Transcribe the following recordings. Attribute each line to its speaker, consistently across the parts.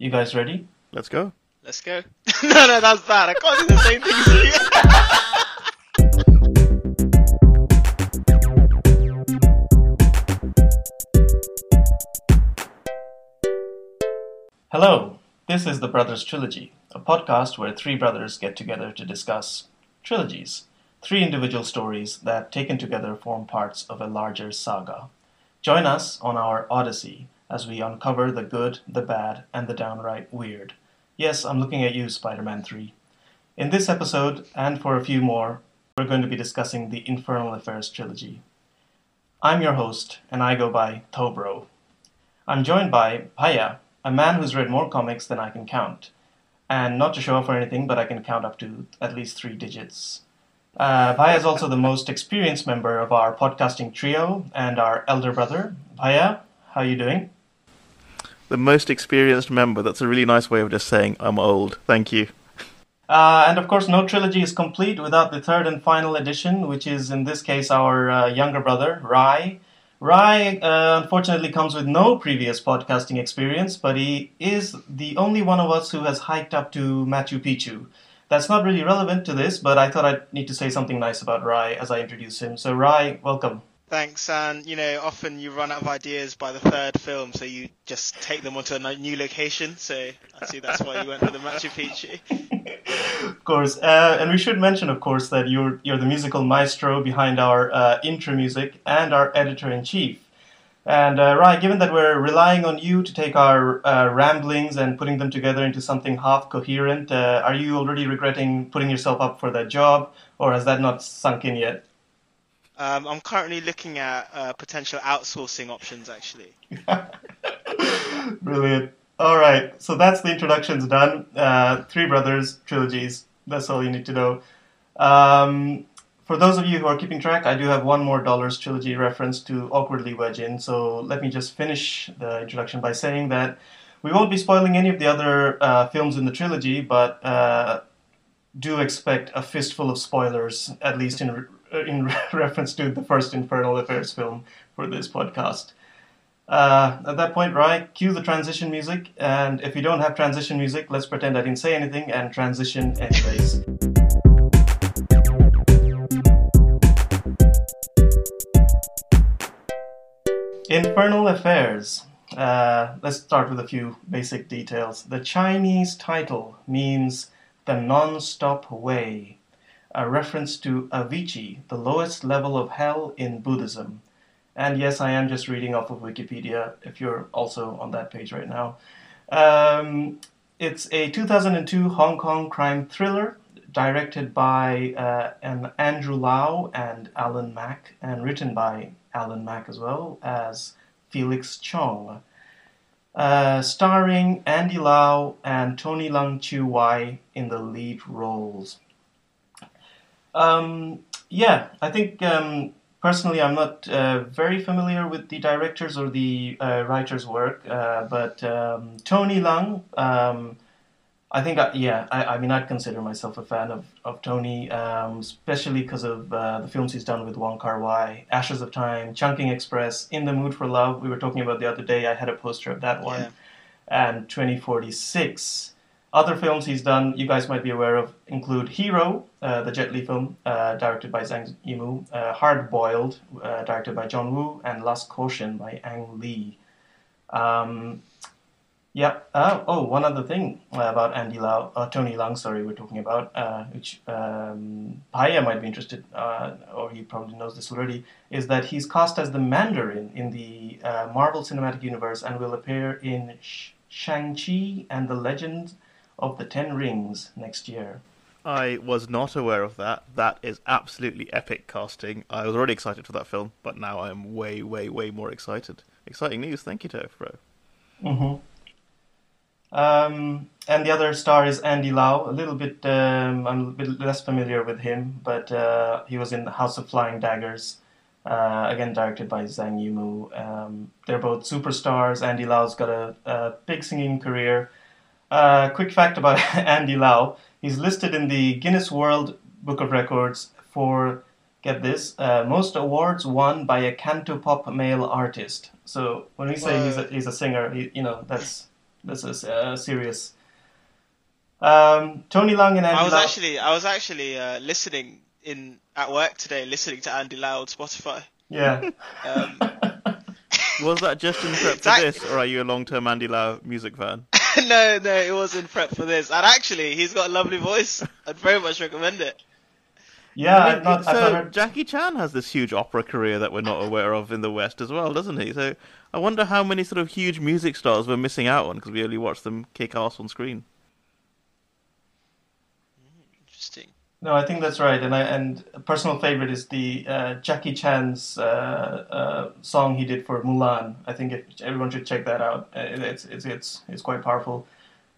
Speaker 1: You guys ready?
Speaker 2: Let's go.
Speaker 3: Let's go. no, no, that's bad. I can't do the same thing as you.
Speaker 1: Hello, this is the Brothers Trilogy, a podcast where three brothers get together to discuss trilogies, three individual stories that, taken together, form parts of a larger saga. Join us on our odyssey as we uncover the good, the bad, and the downright weird. Yes, I'm looking at you, Spider Man 3. In this episode, and for a few more, we're going to be discussing the Infernal Affairs trilogy. I'm your host, and I go by Tobro. I'm joined by Paya, a man who's read more comics than I can count. And not to show off or anything, but I can count up to at least three digits. Uh, Paya is also the most experienced member of our podcasting trio and our elder brother. Paya, how are you doing?
Speaker 2: The most experienced member. That's a really nice way of just saying I'm old. Thank you.
Speaker 1: Uh, and of course, no trilogy is complete without the third and final edition, which is in this case our uh, younger brother, Rai. Rai uh, unfortunately comes with no previous podcasting experience, but he is the only one of us who has hiked up to Machu Picchu. That's not really relevant to this, but I thought I'd need to say something nice about Rai as I introduce him. So, Rai, welcome.
Speaker 3: Thanks, and you know, often you run out of ideas by the third film, so you just take them onto a new location. So I see that's why you went with the Machu Picchu.
Speaker 1: Of course, uh, and we should mention, of course, that you're you're the musical maestro behind our uh, intro music and our editor in chief. And uh, Rai, given that we're relying on you to take our uh, ramblings and putting them together into something half coherent, uh, are you already regretting putting yourself up for that job, or has that not sunk in yet?
Speaker 3: Um, I'm currently looking at uh, potential outsourcing options, actually.
Speaker 1: Brilliant. All right, so that's the introductions done. Uh, three brothers trilogies. That's all you need to know. Um, for those of you who are keeping track, I do have one more Dollars trilogy reference to awkwardly wedge in. So let me just finish the introduction by saying that we won't be spoiling any of the other uh, films in the trilogy, but uh, do expect a fistful of spoilers, at least in re- in reference to the first Infernal Affairs film for this podcast. Uh, at that point, Rai, cue the transition music, and if you don't have transition music, let's pretend I didn't say anything and transition anyways. Infernal Affairs. Uh, let's start with a few basic details. The Chinese title means the non-stop way, a reference to Avici, the lowest level of hell in Buddhism. And yes, I am just reading off of Wikipedia if you're also on that page right now. Um, it's a 2002 Hong Kong crime thriller directed by uh, an Andrew Lau and Alan Mak, and written by Alan Mak as well as Felix Chong. Uh, starring Andy Lau and Tony Leung Chiu Wai in the lead roles. Um, yeah, I think um, personally I'm not uh, very familiar with the directors or the uh, writers' work, uh, but um, Tony Leung, um, I think, I, yeah, I, I mean, I'd consider myself a fan of, of Tony, um, especially because of uh, the films he's done with Wong Kar Wai, Ashes of Time, Chungking Express, In the Mood for Love. We were talking about the other day. I had a poster of that one,
Speaker 3: Yeah.
Speaker 1: and 2046. Other films he's done, you guys might be aware of, include Hero, uh, the Jet Li film, uh, directed by Zhang Yimou, uh, Hard Boiled, uh, directed by John Woo, and Lust, Caution by Ang Lee. Um, yeah. Uh, oh, one other thing uh, about Andy Lau, Tony Leung, sorry, we're talking about, which um, Paya might be interested, or he probably knows this already, is that he's cast as the Mandarin in the Marvel Cinematic Universe and will appear in Sh- Shang-Chi and the Legend of the Ten Rings next year.
Speaker 2: I was not aware of that. That is absolutely epic casting. I was already excited for that film, but now I am way, way, way more excited. Exciting news. Thank you, Tobro.
Speaker 1: hmm Um, and the other star is Andy Lau. A little bit, um, I'm a little bit less familiar with him, but uh, he was in House of Flying Daggers, uh, again directed by Zhang Yimou. Um, they're both superstars. Andy Lau's got a, a big singing career. Uh, quick fact about Andy Lau: he's listed in the Guinness World Book of Records for get this uh, most awards won by a cantopop male artist. So when we say he's a, he's a singer, he, you know that's this is uh, serious. Um, Tony Leung and Andy
Speaker 3: I was
Speaker 1: Lau-
Speaker 3: actually I was actually uh, listening in at work today, listening to Andy Lau on Spotify.
Speaker 1: yeah.
Speaker 3: Um,
Speaker 2: Was that just in prep for this, or are you a long-term Andy Lau music fan?
Speaker 3: no, no, it was in prep for this, and actually, he's got a lovely voice. I'd very much recommend it.
Speaker 1: Yeah,
Speaker 2: I mean,
Speaker 1: not,
Speaker 2: so
Speaker 1: heard.
Speaker 2: Jackie Chan has this huge opera career that we're not aware of in the West as well, doesn't he? So I wonder how many sort of huge music stars we're missing out on because we only watch them kick ass on screen.
Speaker 3: Interesting.
Speaker 1: No, I think that's right. And I and a personal favorite is the uh, Jackie Chan's uh, uh, song he did for Mulan. I think it, everyone should check that out. Uh, It's it's it's it's quite powerful.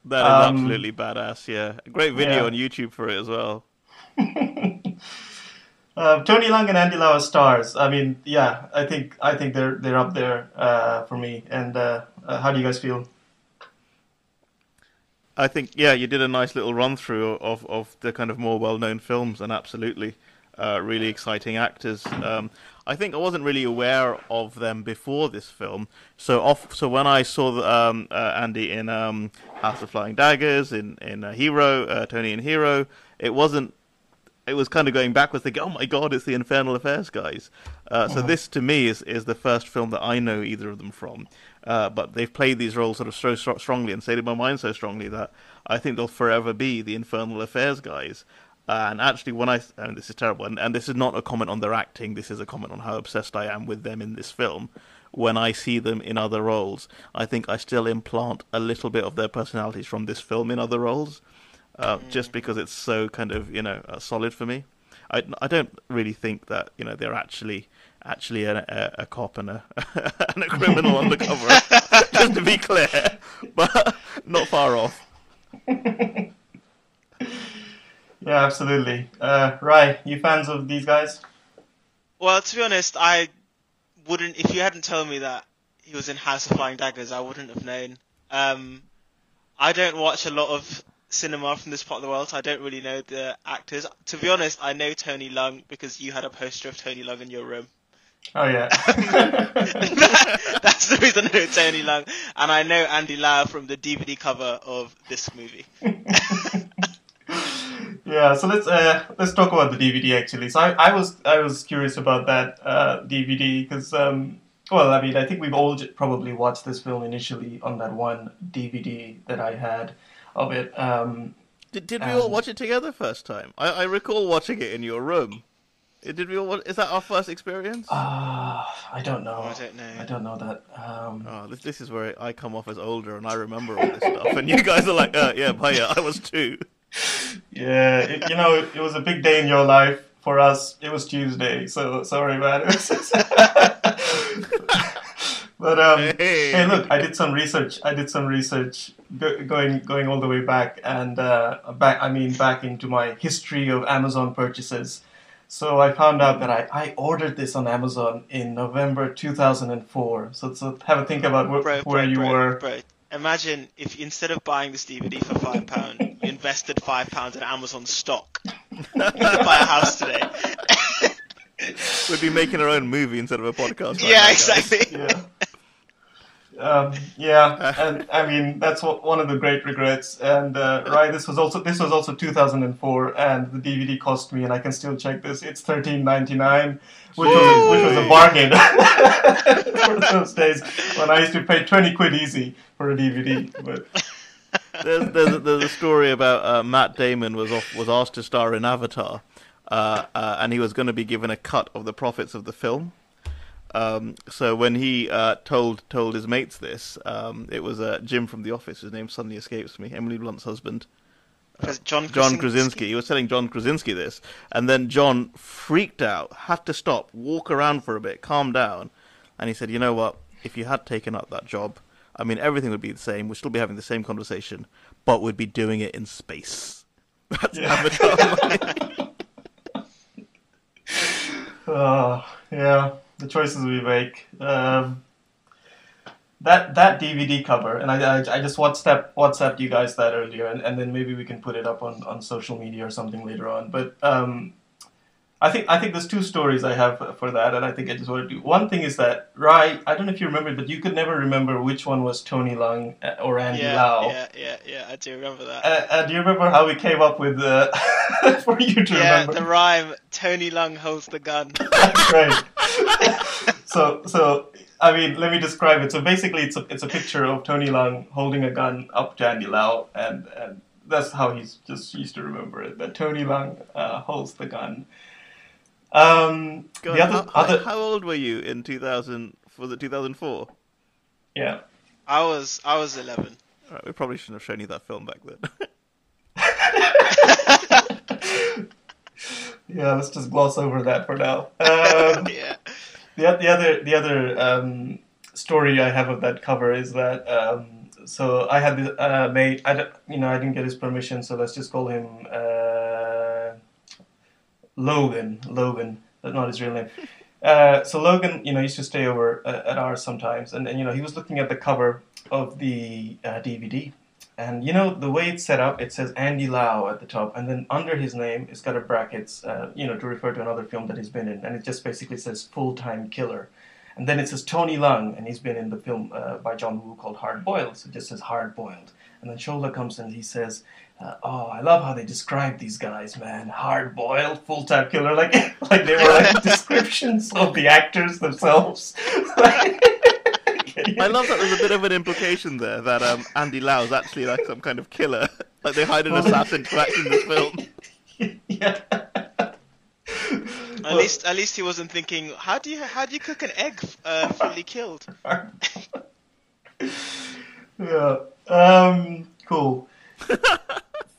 Speaker 2: That is
Speaker 1: Um,
Speaker 2: absolutely badass. Yeah, great video
Speaker 1: yeah.
Speaker 2: on YouTube for it as well.
Speaker 1: Uh, Tony Leung and Andy Lau as stars. I mean, yeah, I think I think they're they're up there uh, for me. And uh, uh, how do you guys feel?
Speaker 2: I think yeah, you did a nice little run through of of the kind of more well known films, and absolutely, uh, really exciting actors. Um, I think I wasn't really aware of them before this film. So off, so when I saw the, um, uh, Andy in um, House of Flying Daggers, in in uh, Hero, uh, Tony in Hero, it wasn't. It was kind of going backwards, thinking, "Oh my God, it's the Infernal Affairs guys." Uh, so this, to me, is is the first film that I know either of them from. Uh, but they've played these roles sort of so stro- strongly and stated my mind so strongly that I think they'll forever be the Infernal Affairs guys. And actually, when I and this is terrible, and, and this is not a comment on their acting. This is a comment on how obsessed I am with them in this film. When I see them in other roles, I think I still implant a little bit of their personalities from this film in other roles, uh, just because it's so kind of you know uh, solid for me. I, I don't really think that you know they're actually actually a, a, a cop and a and a criminal undercover. just to be clear, but not far off.
Speaker 1: Yeah, absolutely. Uh, Rai, you fans of these guys?
Speaker 3: Well, to be honest, I wouldn't. If you hadn't told me that he was in House of Flying Daggers, I wouldn't have known. Um, I don't watch a lot of cinema from this part of the world. So I don't really know the actors. To be honest, I know Tony Leung because you had a poster of Tony Leung in your room.
Speaker 1: Oh yeah.
Speaker 3: That's the reason I know Tony Leung, and I know Andy Lau from the DVD cover of this movie.
Speaker 1: yeah. So let's uh, let's talk about the DVD actually. So I, I was I was curious about that uh, DVD because um, well I mean I think we've all j- probably watched this film initially on that one DVD that I had of it. Um,
Speaker 2: Did, did we all watch it together first time? I, I recall watching it in your room. Did we all? wa- Is that our first experience?
Speaker 1: uh, I don't know.
Speaker 3: I don't know.
Speaker 1: I don't know that. Um,
Speaker 2: Oh, this, this is where I come off as older and I remember all this stuff, and you guys are like, uh, yeah, but yeah, I was two.
Speaker 1: Yeah, it, you know, it, it was a big day in your life. For us, it was Tuesday, so sorry, man. but um,
Speaker 2: Hey.
Speaker 1: hey, look, I did some research. I did some research go, going going all the way back, and uh, back. I mean, back into my history of Amazon purchases. So I found out that I, I ordered this on Amazon in November 2004. So, so have a think about wh-
Speaker 3: Bro,
Speaker 1: where
Speaker 3: bro,
Speaker 1: you
Speaker 3: bro,
Speaker 1: were.
Speaker 3: Bro, imagine if instead of buying this DVD for five pound, you invested five pounds in Amazon stock. you buy a house today.
Speaker 2: We'd be making our own movie instead of a podcast. right
Speaker 3: yeah,
Speaker 2: now,
Speaker 3: exactly.
Speaker 1: yeah. Um, yeah, and I mean that's what, one of the great regrets. And uh, right, this was also this was also 2004, and the DVD cost me, and I can still check this. It's 13.99, which was a, which was a bargain for those days when I used to pay 20 quid easy for a DVD. But
Speaker 2: there's, there's, a- there's a story about uh, Matt Damon was off, was asked to star in Avatar, uh, uh, and he was going to be given a cut of the profits of the film. Um, so when he uh, told told his mates this, um, it was uh, Jim from The Office. His name suddenly escapes me. Emily Blunt's husband,
Speaker 3: John
Speaker 2: John Krasinski. He was telling John Krasinski this, and then John freaked out, had to stop, walk around for a bit, calm down, and he said, "You know what? If you had taken up that job, I mean, everything would be the same. We'd still be having the same conversation, but we'd be doing it in space." That's
Speaker 1: Yeah.
Speaker 2: Avatar.
Speaker 1: uh, yeah, the choices we make. Um, that that DVD cover, and I, I, I just WhatsApp WhatsApped you guys that earlier, and, and then maybe we can put it up on, on social media or something later on. But um, I think I think there's two stories I have for that, and I think I just want to do. One thing is that Rai, I don't know if you remember, but you could never remember which one was Tony Leung uh, or Andy
Speaker 3: yeah,
Speaker 1: Lau.
Speaker 3: yeah, yeah, yeah. I do remember that.
Speaker 1: Uh, uh, do you remember how we came up with the for you to
Speaker 3: yeah,
Speaker 1: remember?
Speaker 3: the rhyme. Tony Leung holds the gun.
Speaker 1: That's right. so so I mean, let me describe it. So basically, it's a it's a picture of Tony Leung holding a gun up to Andy Lau, and and that's how he's just used to remember it. That Tony Leung uh, holds the gun. Um,
Speaker 2: God,
Speaker 1: the other,
Speaker 2: how,
Speaker 1: other,
Speaker 2: how old were you in 2000? Was it 2004?
Speaker 1: yeah.
Speaker 3: I was I was eleven.
Speaker 2: All right, we probably shouldn't have shown you that film back then.
Speaker 1: yeah, let's just gloss over that for now. Um,
Speaker 3: yeah.
Speaker 1: the, the other the other um, story I have of that cover is that um, so I had this uh, mate. I you know I didn't get his permission, so let's just call him uh, Logan. Logan, not his real name. Uh, so Logan, you know, used to stay over uh, at ours sometimes, and, and you know he was looking at the cover of the uh, DVD, and you know the way it's set up, it says Andy Lau at the top, and then under his name, it's got a brackets, uh, you know, to refer to another film that he's been in, and it just basically says full time killer, and then it says Tony Leung, and he's been in the film uh, by John Woo called Hard Boiled, so it just says Hard Boiled, and then Shola comes in, and he says. Uh, oh, I love how they describe these guys, man. Hard boiled, full time killer, like like they were like descriptions of the actors themselves.
Speaker 2: I love that there's a bit of an implication there that um, Andy Lau is actually like some kind of killer. like they hide an assassin to act in this film.
Speaker 1: yeah.
Speaker 3: At least at least he wasn't thinking how do you how do you cook an egg uh, fully killed?
Speaker 1: yeah. Um, cool.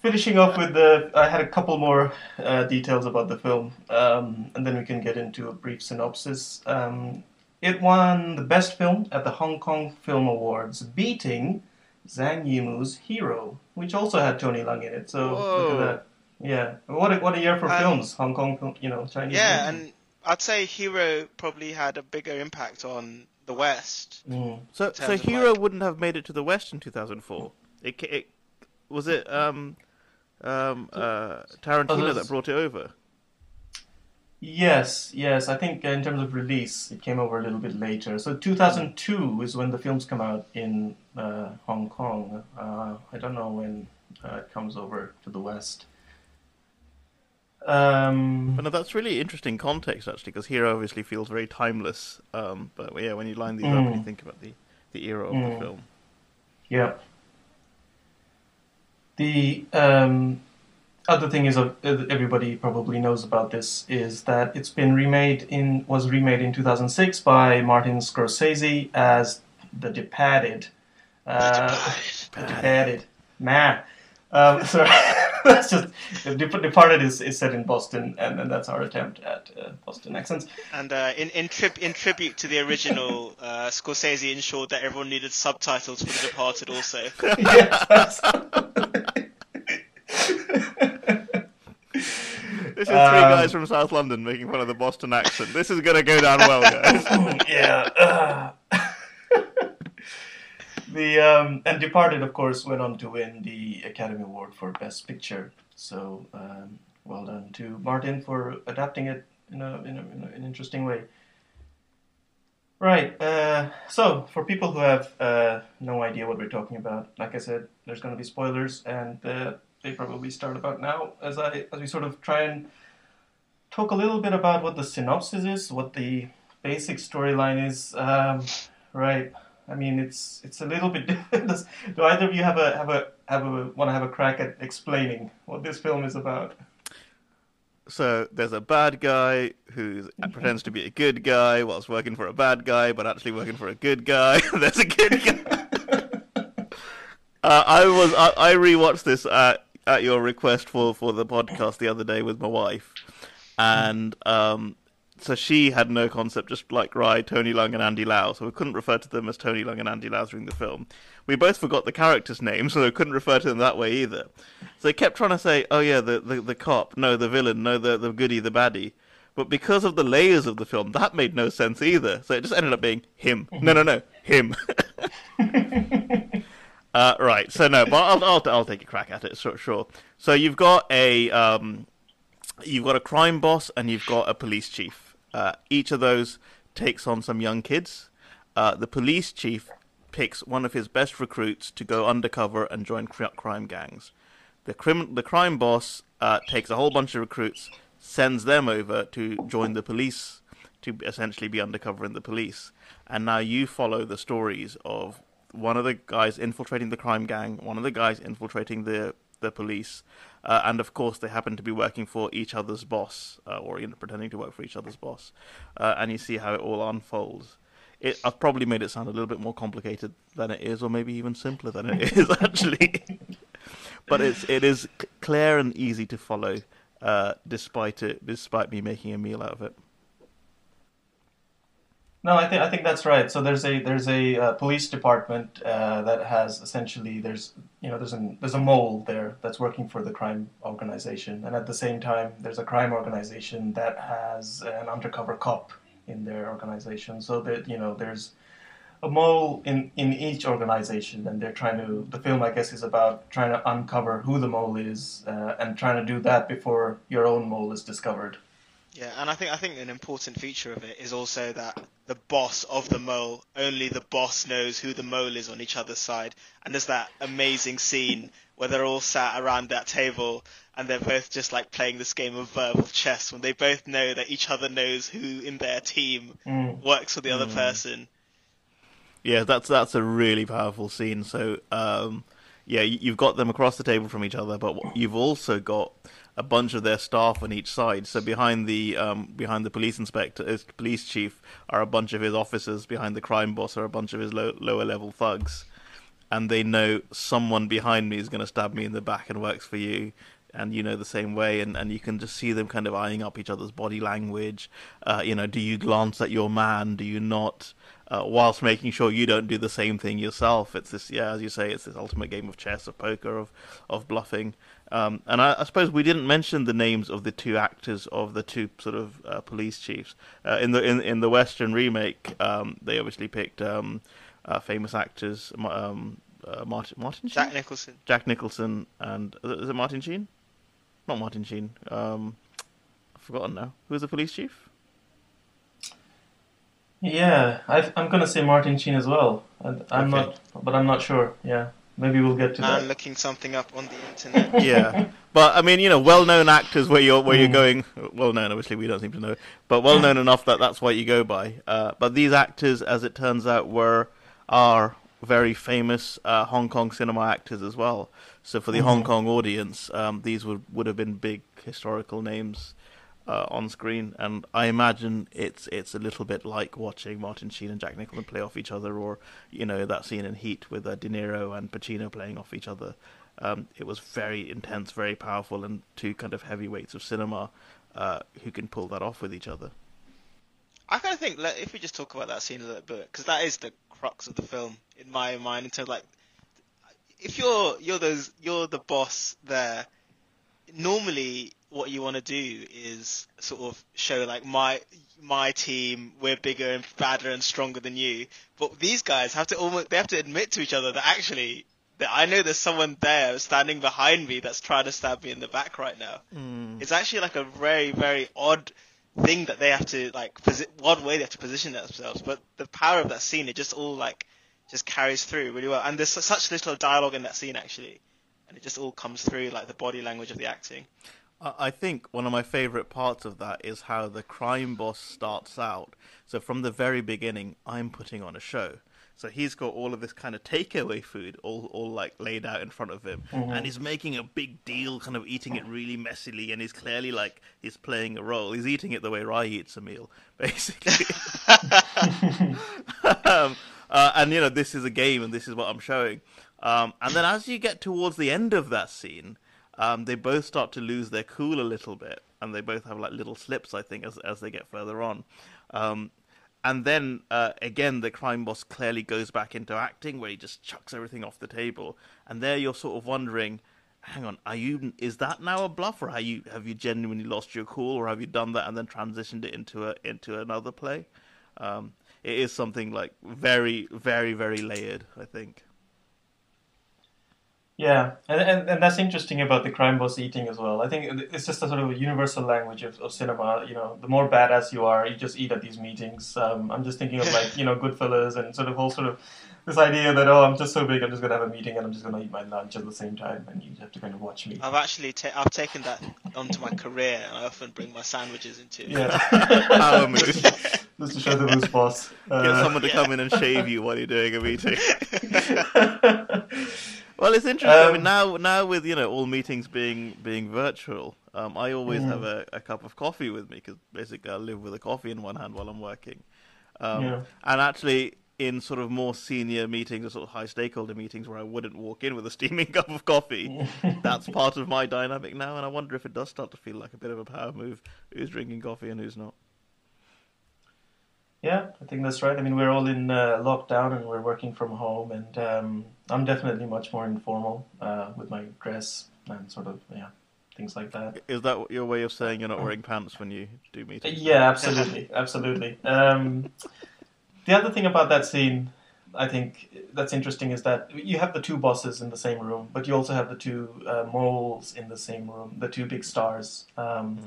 Speaker 1: Finishing off with the, I had a couple more uh, details about the film, um, and then we can get into a brief synopsis. Um, it won the best film at the Hong Kong Film Awards, beating Zhang Yimou's Hero, which also had Tony Leung in it. So look at that. Yeah, what a, what a year for
Speaker 3: Um,
Speaker 1: films, Hong Kong, you know, Chinese.
Speaker 3: Yeah,
Speaker 1: movies.
Speaker 3: and I'd say Hero probably had a bigger impact on the West.
Speaker 1: Mm.
Speaker 2: So, so Hero
Speaker 3: like-
Speaker 2: wouldn't have made it to the West in 2004. It, it was it um, um, uh, Tarantino
Speaker 1: Others-
Speaker 2: that brought it over.
Speaker 1: Yes, yes. I think in terms of release, it came over a little bit later. So 2002 is when the films come out in uh, Hong Kong. Uh, I don't know when uh, it comes over to the West. Um,
Speaker 2: But no, that's really interesting context actually, because Hero obviously feels very timeless. Um, but yeah, when you line these up and you
Speaker 1: Mm.
Speaker 2: think about the, the era of
Speaker 1: Mm.
Speaker 2: the film.
Speaker 1: yeah. The um, other thing is, uh, everybody probably knows about this, is that it's been remade in was remade in 2006 by Martin Scorsese as The Departed. Uh, Departed. Man. Um, sorry. that's just Departed is, is set in Boston, and, and that's our attempt at uh, Boston accents.
Speaker 3: And uh, in in, trib- in tribute to the original, uh, Scorsese ensured that everyone needed subtitles for The Departed also.
Speaker 1: yes, that's-
Speaker 2: This is three
Speaker 1: Um,
Speaker 2: guys from South London making fun of the Boston accent. This is gonna go down well, guys.
Speaker 1: yeah. the um, and Departed, of course, went on to win the Academy Award for Best Picture. So um, well done to Martin for adapting it in a in, a, in a, an interesting way. Right. Uh, so for people who have uh, no idea what we're talking about, like I said, there's going to be spoilers, and uh, they probably start about now as I as we sort of try and talk a little bit about what the synopsis is, what the basic storyline is. Um, right. I mean, it's it's a little bit. Does, do either of you have a have a have a want to have a crack at explaining what this film is about?
Speaker 2: So there's a bad guy who pretends to be a good guy whilst working for a bad guy, but actually working for a good guy. there's a good guy. uh, I was I, I rewatched this at at your request for for the podcast the other day with my wife, and um, so she had no concept, just like Rai, Tony Leung, and Andy Lau. So we couldn't refer to them as Tony Leung and Andy Lau during the film. We both forgot the characters' names, so we couldn't refer to them that way either. So they kept trying to say, "Oh yeah, the the, the cop, no, the villain, no, the the goody, the baddie." But because of the layers of the film, that made no sense either. So it just ended up being him. No, no, no, him. uh, right. So no, but I'll, I'll I'll take a crack at it. Sure, sure. So you've got a um, you've got a crime boss and you've got a police chief. Uh, each of those takes on some young kids. Uh, the police chief picks one of his best recruits to go undercover and join crime gangs. The, crim- the crime boss uh, takes a whole bunch of recruits, sends them over to join the police, to essentially be undercover in the police. And now you follow the stories of one of the guys infiltrating the crime gang, one of the guys infiltrating the the police, uh, and of course they happen to be working for each other's boss, uh, or you know, pretending to work for each other's boss, uh, and you see how it all unfolds. It, I've probably made it sound a little bit more complicated than it is, or maybe even simpler than it is actually. but it's it is clear and easy to follow, uh, despite it, despite me making a meal out of it.
Speaker 1: No, I think I think that's right. So there's a there's a uh, police department uh, that has essentially there's you know there's a there's a mole there that's working for the crime organization, and at the same time there's a crime organization that has an undercover cop in their organization. So that you know there's a mole in in each organization, and they're trying to. The film, I guess, is about trying to uncover who the mole is uh, and trying to do that before your own mole is discovered.
Speaker 3: Yeah, and I think I think an important feature of it is also that the boss of the mole, only the boss knows who the mole is on each other's side. And there's that amazing scene where they're all sat around that table and they're both just like playing this game of verbal chess when they both know that each other knows who in their team mm. works for the other mm. person.
Speaker 2: Yeah, that's that's a really powerful scene. So, um, yeah, you've got them across the table from each other, but you've also got a bunch of their staff on each side. So behind the um, behind the police inspector, his police chief, are a bunch of his officers. Behind the crime boss are a bunch of his low, lower level thugs, and they know someone behind me is going to stab me in the back and works for you. And you know the same way, and, and you can just see them kind of eyeing up each other's body language. Uh, you know, do you glance at your man? Do you not? Uh, whilst making sure you don't do the same thing yourself. It's this, yeah, as you say, it's this ultimate game of chess, of poker, of of bluffing. Um, and I, I, suppose we didn't mention the names of the two actors of the two sort of uh, police chiefs uh, in the in in the Western remake. Um, they obviously picked um, uh, famous actors, um, uh, Martin Martin
Speaker 3: Sheen? Jack Nicholson,
Speaker 2: Jack Nicholson, and is it Martin Sheen? Not Martin Sheen. Um, I've forgotten now. Who's the police chief?
Speaker 1: Yeah, i am gonna say Martin Sheen as well. I, am okay. not, but I'm not sure. Yeah. Maybe we'll get to
Speaker 3: that. looking something up on the internet.
Speaker 2: yeah, but I mean, you know, well-known actors where you're where mm. you're going. Well-known, obviously, we don't seem to know, but well-known enough that that's what you go by. Uh, but these actors, as it turns out, were are very famous uh, Hong Kong cinema actors as well. So for the mm-hmm. Hong Kong audience, um, these would would have been big historical names uh, on screen, and I imagine it's it's a little bit like watching Martin Sheen and Jack Nicholson play off each other, or you know that scene in Heat with uh, De Niro and Pacino playing off each other. Um, it was very intense, very powerful, and two kind of heavyweights of cinema uh, who can pull that off with each other.
Speaker 3: I kind of think if we just talk about that scene a little bit, because that is the crux of the film in my mind. In terms of like, if you're you're those you're the boss there, normally what you want to do is sort of show like my my team we're bigger and badder and stronger than you. But these guys have to almost they have to admit to each other that actually that I know there's someone there standing behind me that's trying to stab me in the back right now.
Speaker 2: Mm.
Speaker 3: it's actually like a very very odd thing that they have to like posi- odd way they have to position themselves. But the power of that scene it just all like just carries through really well. And there's such little dialogue in that scene actually and it just all comes through like the body language of the acting
Speaker 2: I think one of my favorite parts of that is how the crime boss starts out. So from the very beginning, I'm putting on a show. So he's got all of this kind of takeaway food all, all like laid out in front of him, mm-hmm. and he's making a big deal, kind of eating it really messily, and he's clearly like he's playing a role. He's eating it the way Rai eats a meal, basically. um, uh, and you know, this is a game, and this is what I'm showing. Um, and then as you get towards the end of that scene, um, they both start to lose their cool a little bit, and they both have like little slips, I think, as as they get further on. Um, and then uh, again, the crime boss clearly goes back into acting, where he just chucks everything off the table, and there you're sort of wondering, hang on, are you? Is that now a bluff, or have you have you genuinely lost your cool, or have you done that and then transitioned it into a into another play? Um, it is something like very, very, very layered, I think.
Speaker 1: Yeah, and, and and that's interesting about the crime boss eating as well. I think it's just a sort of a universal language of, of cinema. You know, the more badass you are, you just eat at these meetings. Um, I'm just thinking of like you know Goodfellas and sort of whole sort of this idea that oh I'm just so big I'm just gonna have a meeting and I'm just gonna eat my lunch at the same time and you have to kind of watch me.
Speaker 3: I've actually ta- I've taken that onto my career and I often bring my sandwiches into.
Speaker 1: Yeah.
Speaker 2: Power move.
Speaker 1: just to show the loose boss.
Speaker 2: Get
Speaker 1: Uh,
Speaker 2: someone to
Speaker 3: yeah.
Speaker 2: come in and shave you while you're doing a meeting. Well, it's interesting. I mean,
Speaker 1: Um,
Speaker 2: now now with you know all meetings being being virtual, um, I always
Speaker 1: Mm.
Speaker 2: have a, a cup of coffee with me because basically I live with a coffee in one hand while I'm working. Um,
Speaker 1: Yeah.
Speaker 2: And actually, in sort of more senior meetings or sort of high stakeholder meetings where I wouldn't walk in with a steaming cup of coffee, that's part of my dynamic now. And I wonder if it does start to feel like a bit of a power move: who's drinking coffee and who's not.
Speaker 1: Yeah, I think that's right. I mean, we're all in uh, lockdown and we're working from home, and um, I'm definitely much more informal uh, with my dress and sort of yeah things like that.
Speaker 2: Is that your way of saying you're not wearing pants when you do meetings?
Speaker 1: Yeah, absolutely, absolutely. Um, the other thing about that scene, I think that's interesting, is that you have the two bosses in the same room, but you also have the two uh, moles in the same room, the two big stars. Um,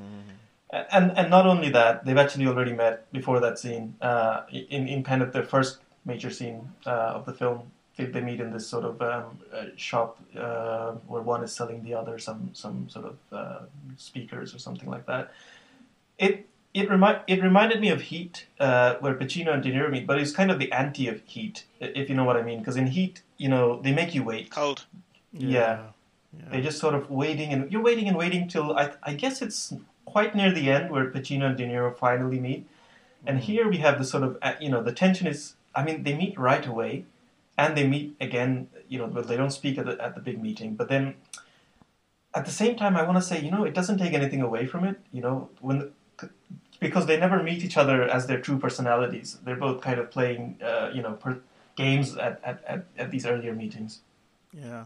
Speaker 1: and and not only that, they've actually already met before that scene. Uh, in in kind of the first major scene uh, of the film, they, they meet in this sort of um, uh, shop uh, where one is selling the other some some sort of uh, speakers or something like that. It it remind it reminded me of Heat, uh, where Pacino and De Niro meet, but it's kind of the anti of Heat, if you know what I mean. Because in Heat, you know, they make you wait.
Speaker 3: Cold.
Speaker 1: Yeah. They're just sort of waiting and you're waiting and waiting till I, I guess it's quite near the end where Pacino and De Niro finally meet. And here we have the sort of uh, you know the tension is I mean they meet right away, and they meet again you know but they don't speak at the at the big meeting. But then at the same time I want to say you know it doesn't take anything away from it. You know when because they never meet each other as their true personalities. They're both kind of playing uh, you know per, games at, at, at, at these earlier meetings.
Speaker 2: Yeah.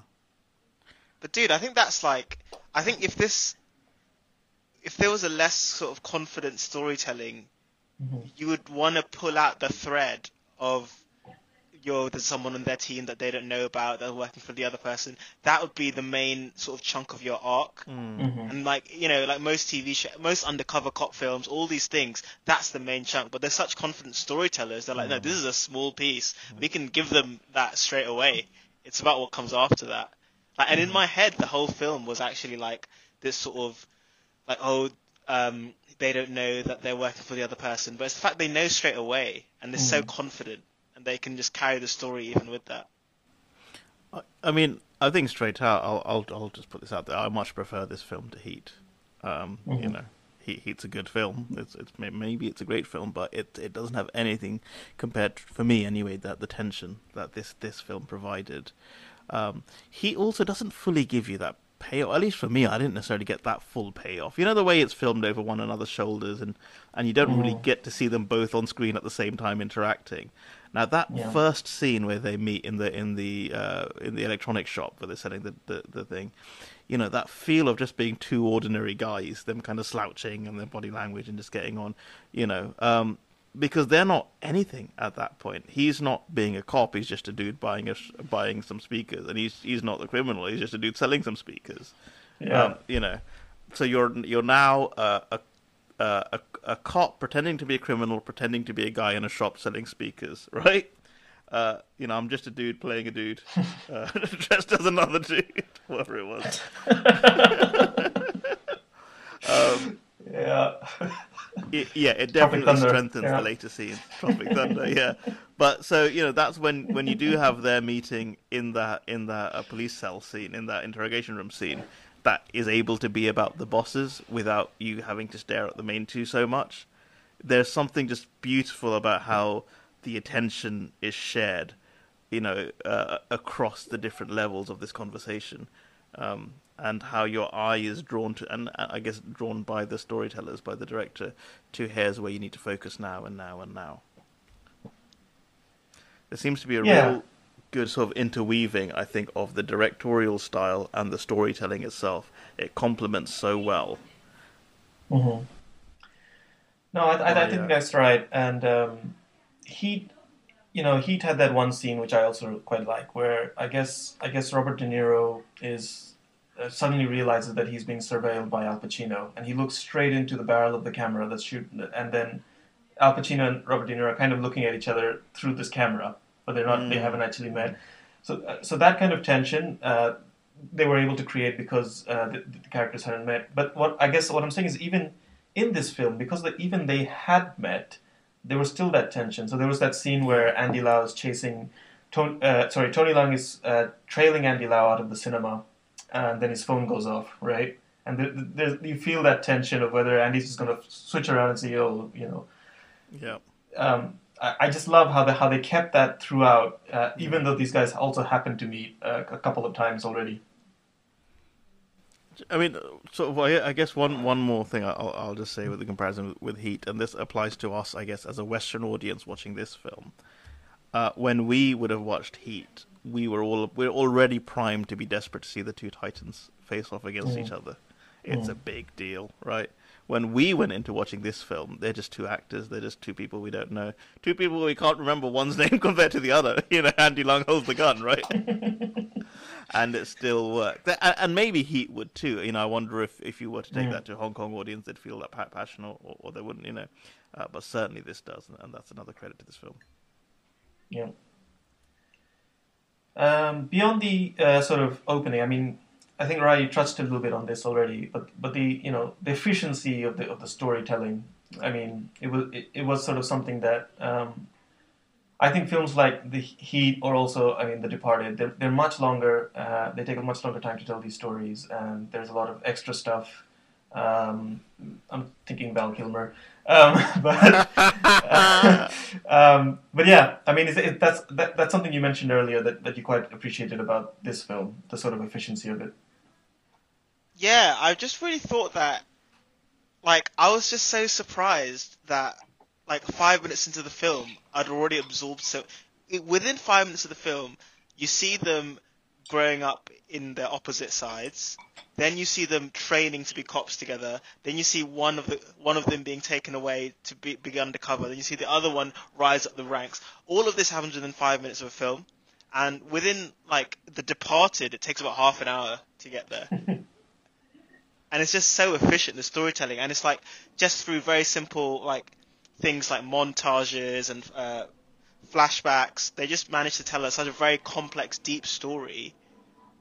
Speaker 3: But dude, I think that's like, I think if this, if there was a less sort of confident storytelling,
Speaker 1: Mhm.
Speaker 3: you would want to pull out the thread of, yo, there's someone on their team that they don't know about, they're working for the other person. That would be the main sort of chunk of your arc.
Speaker 2: Mm.
Speaker 1: Mhm.
Speaker 3: And like, you know, like most TV show, most undercover cop films, all these things, that's the main chunk. But they're such confident storytellers. They're like, no, this is a small piece. We can give them that straight away. It's about what comes after that. Like, and in my head, the whole film was actually like this sort of, like, oh, um, they don't know that they're working for the other person. But it's the fact they know straight away, and they're so confident, and they can just carry the story even with that.
Speaker 2: I- I mean, I think straight out, I'll, I'll, I'll just put this out there. I much prefer this film to Heat. Um, You
Speaker 1: Mhm.
Speaker 2: know, Heat, Heat's a good film. It's, it's maybe it's a great film, but it, it doesn't have anything compared to, for me anyway that the tension that this this film provided. Um, Heat also doesn't fully give you that payoff. At least for me, I didn't necessarily get that full payoff. You know the way it's filmed over one another's shoulders, and and you don't really
Speaker 1: Mhm.
Speaker 2: get to see them both on screen at the same time interacting. Now that
Speaker 1: Yeah.
Speaker 2: first scene where they meet in the in the uh, in the electronic shop where they're selling the, the the thing, you know that feel of just being two ordinary guys, them kind of slouching and their body language and just getting on, you know, um, because they're not anything at that point. He's not being a cop; he's just a dude buying a sh- buying some speakers, and he's he's not the criminal. He's just a dude selling some speakers.
Speaker 1: Yeah.
Speaker 2: Um, you know, so you're you're now uh, a uh, a a cop pretending to be a criminal, pretending to be a guy in a shop selling speakers, right? Uh, you know, I'm just a dude playing a dude, uh, dressed as another dude, whatever it was. um,
Speaker 1: Yeah.
Speaker 2: it, yeah, it definitely strengthens
Speaker 1: yeah.
Speaker 2: the later scene, Tropic Thunder. Yeah, but so you know that's when when you do have their meeting in that in that uh, police cell scene, in that interrogation room scene, that is able to be about the bosses without you having to stare at the main two so much. There's something just beautiful about how the attention is shared, you know, uh, across the different levels of this conversation. Um, and how your eye is drawn to, and uh, I guess drawn by the storytellers, by the director, to here's where you need to focus now and now and now. There seems to be a
Speaker 1: Yeah.
Speaker 2: real good sort of interweaving, I think, of the directorial style and the storytelling itself. It complements so well.
Speaker 1: hmm No, I, I,
Speaker 2: Oh,
Speaker 1: I think
Speaker 2: yeah.
Speaker 1: that's right. And um, he, you know, Heat had that one scene which I also quite like, where I guess I guess Robert De Niro is uh, suddenly realizes that he's being surveilled by Al Pacino, and he looks straight into the barrel of the camera that's shooting, and then Al Pacino and Robert De Niro are kind of looking at each other through this camera, but they're not. Mm. They haven't actually met. So, uh, so that kind of tension uh, they were able to create because uh, the, the, characters hadn't met. But what I guess what I'm saying is even in this film, because the, even they had met, there was still that tension. So there was that scene where Andy Lau is chasing, Tony, uh, sorry, Tony Leung is uh, trailing Andy Lau out of the cinema, and then his phone goes off, right? And there, you feel that tension of whether Andy's just going to switch around and say, "Oh, you know."
Speaker 2: Yeah.
Speaker 1: Um, I, I just love how they how they kept that throughout, uh, even though these guys also happened to meet uh, a couple of times already.
Speaker 2: I mean, sort of. I guess one one more thing I'll I'll just say with the comparison with, with Heat, and this applies to us, I guess, as a Western audience watching this film. Uh, when we would have watched Heat, we were all we're already primed to be desperate to see the two titans face off against mm. each other. It's mm. a big deal, right? When we went into watching this film, they're just two actors. They're just two people we don't know. Two people we can't remember one's name compared to the other. You know, Andy Leung holds the gun, right? and it still worked. And maybe Heat would too. You know, I wonder if, if you were to take yeah. that to a Hong Kong audience, they'd feel that passion, or, or they wouldn't. You know, uh, but certainly this does, and that's another credit to this film.
Speaker 1: Yeah. Um, beyond the uh, sort of opening, I mean, I think Rai touched a little bit on this already, but but the you know the efficiency of the of the storytelling. I mean, it was it, it was sort of something that um, I think films like The Heat or also, I mean, The Departed, they're, they're much longer. Uh, they take a much longer time to tell these stories, and there's a lot of extra stuff. Um, I'm thinking Val Kilmer, um, but uh, um, but yeah, I mean, it, that's that, that's something you mentioned earlier that, that you quite appreciated about this film, the sort of efficiency of it.
Speaker 3: Yeah, I just really thought that, like, I was just so surprised that like five minutes into the film, I'd already absorbed so. It, within five minutes of the film, you see them growing up in their opposite sides. Then you see them training to be cops together. Then you see one of the one of them being taken away to be, be undercover. Then you see the other one rise up the ranks. All of this happens within five minutes of a film, and within like The Departed, it takes about half an hour to get there. and it's just so efficient the storytelling, and it's like just through very simple like things like montages and uh, flashbacks. They just manage to tell us such a very complex, deep story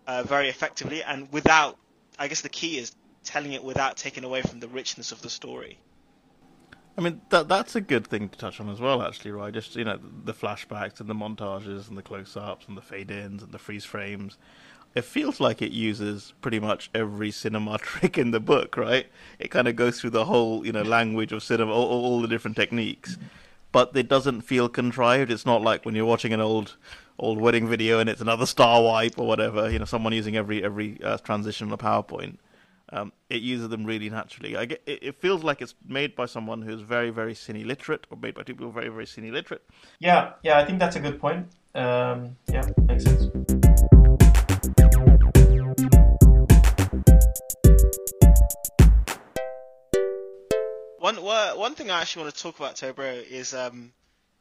Speaker 3: uh, very effectively, and without. I guess the key is telling it without taking away from the richness of the story.
Speaker 2: I mean, that that's a good thing to touch on as well, actually, right? Just you know, the flashbacks and the montages and the close-ups and the fade-ins and the freeze frames it feels like it uses pretty much every cinema trick in the book, right? It kind of goes through the whole, you know, language of cinema, all, all, the different techniques, but it doesn't feel contrived. It's not like when you're watching an old, old wedding video and it's another star wipe or whatever. You know, someone using every every uh, transition on a PowerPoint. Um, it uses them really naturally. I get, it, it, feels like it's made by someone who's very, very cine literate, or made by two people very, very cine literate.
Speaker 1: Yeah, yeah, I think that's a good point. Um, yeah, makes sense.
Speaker 3: One one thing I actually want to talk about, Tobro, is um,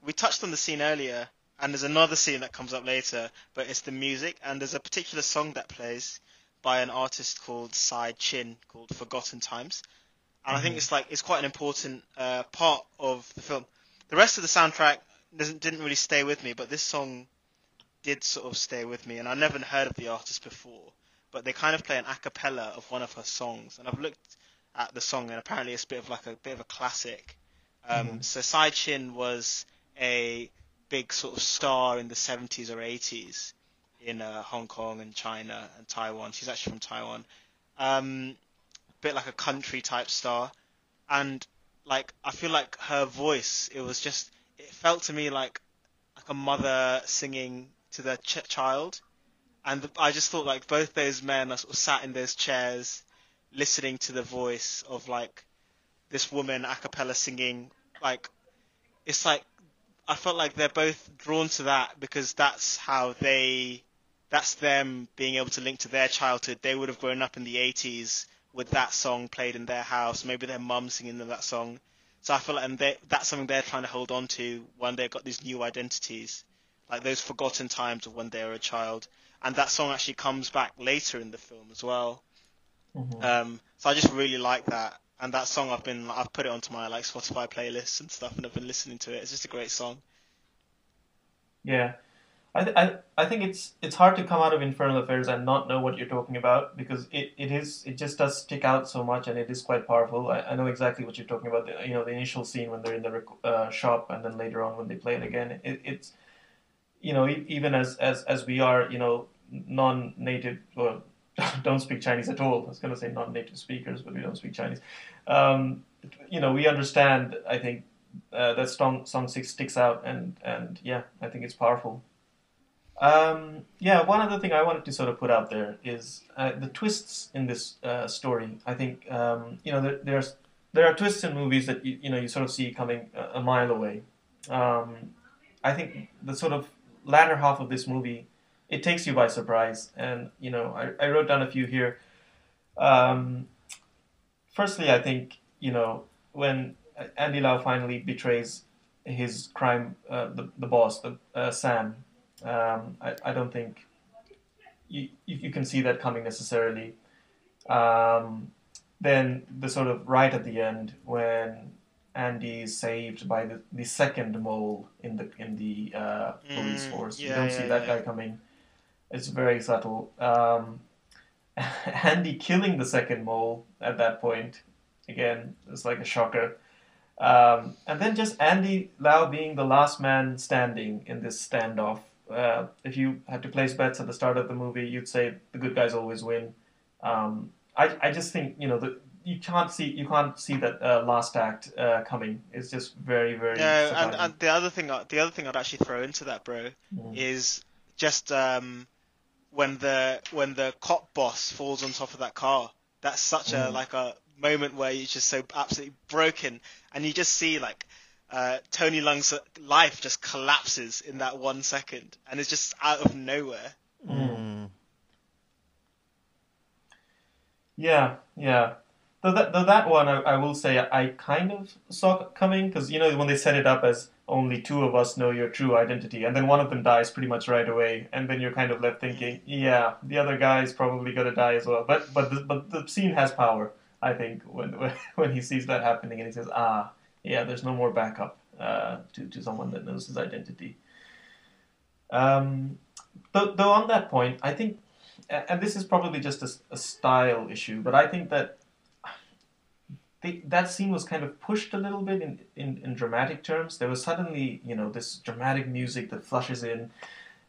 Speaker 3: we touched on the scene earlier, and there's another scene that comes up later, but it's the music, and there's a particular song that plays by an artist called Tsai Chin called Forgotten Times, and mm-hmm. I think mm-hmm. it's like it's quite an important uh, part of the film. The rest of the soundtrack doesn't didn't really stay with me, but this song did sort of stay with me, and I never heard of the artist before. But they kind of play an a cappella of one of her songs, and I've looked at the song, and apparently it's a bit of like a bit of a classic. Um, mm-hmm. So Tsai Chin was a big sort of star in the 70s or 80s in uh, Hong Kong and China and Taiwan. She's actually from Taiwan. Um, a bit like a country type star, and like I feel like her voice, it was just it felt to me like like a mother singing to their ch- child, and the, I just thought like both those men are sort of sat in those chairs listening to the voice of like this woman a cappella singing like it's like I felt like they're both drawn to that because that's how they that's them being able to link to their childhood. They would have grown up in the 80s with that song played in their house. Maybe their mum singing them that song. So I feel like and they, that's something they're trying to hold on to when they've got these new identities, like those forgotten times of when they were a child. And that song actually comes back later in the film as well.
Speaker 1: Mhm.
Speaker 3: Um, so I just really like that. And that song I've been I've put it onto my like Spotify playlists and stuff, and I've been listening to it. It's just a great song.
Speaker 1: Yeah, I, th- I I think it's it's hard to come out of Infernal Affairs and not know what you're talking about because it, it is it just does stick out so much and it is quite powerful. I, I know exactly what you're talking about. The, you know the initial scene when they're in the rec- uh, shop and then later on when they play it again. It, it's you know e- even as as as we are you know non-native or don't speak Chinese at all. I was going to say non-native speakers, but we don't speak Chinese. Um, you know we understand. I think uh, that song song six sticks out and and yeah i think it's powerful um, yeah one other thing i wanted to sort of put out there is uh, the twists in this uh, story i think um, you know there, there's there are twists in movies that you, you know you sort of see coming a, a mile away um, i think the sort of latter half of this movie it takes you by surprise and you know i, I wrote down a few here um, firstly i think you know when Andy Lau finally betrays his crime, uh, the the boss, the uh, Sam. Um, I I don't think you you can see that coming necessarily. Um, then the sort of right at the end when Andy is saved by the, the second mole in the in the uh, police
Speaker 3: Mm,
Speaker 1: force. you don't
Speaker 3: yeah,
Speaker 1: see that
Speaker 3: yeah.
Speaker 1: guy coming. It's very subtle. Um, Andy killing the second mole at that point again it's like a shocker. Um, and then just Andy Lau being the last man standing in this standoff. Uh, if you had to place bets at the start of the movie, you'd say the good guys always win. Um, I, I just think you know the, you can't see you can't see that uh, last act uh, coming. It's just very very.
Speaker 3: No, and,
Speaker 1: surprising.
Speaker 3: and the other thing, the other thing I'd actually throw into that, bro,
Speaker 1: Mhm.
Speaker 3: is just um, when the when the cop boss falls on top of that car. That's such a
Speaker 1: Mm.
Speaker 3: like a moment where you're just so absolutely broken, and you just see like uh, Tony Leung's life just collapses in that one second, and it's just out of nowhere.
Speaker 2: Mm.
Speaker 1: Yeah, yeah. Though that, though that one, I, I will say I kind of saw coming because you know when they set it up as only two of us know your true identity, and then one of them dies pretty much right away, and then you're kind of left thinking, yeah, the other guy is probably gonna die as well. But but the, but the scene has power, I think, when when, he sees that happening and he says, ah, yeah, there's no more backup uh, to to someone that knows his identity. Um, though, though on that point, I think and this is probably just a, a style issue, but I think that the, that scene was kind of pushed a little bit in, in, in dramatic terms. There was suddenly, you know, this dramatic music that flushes in,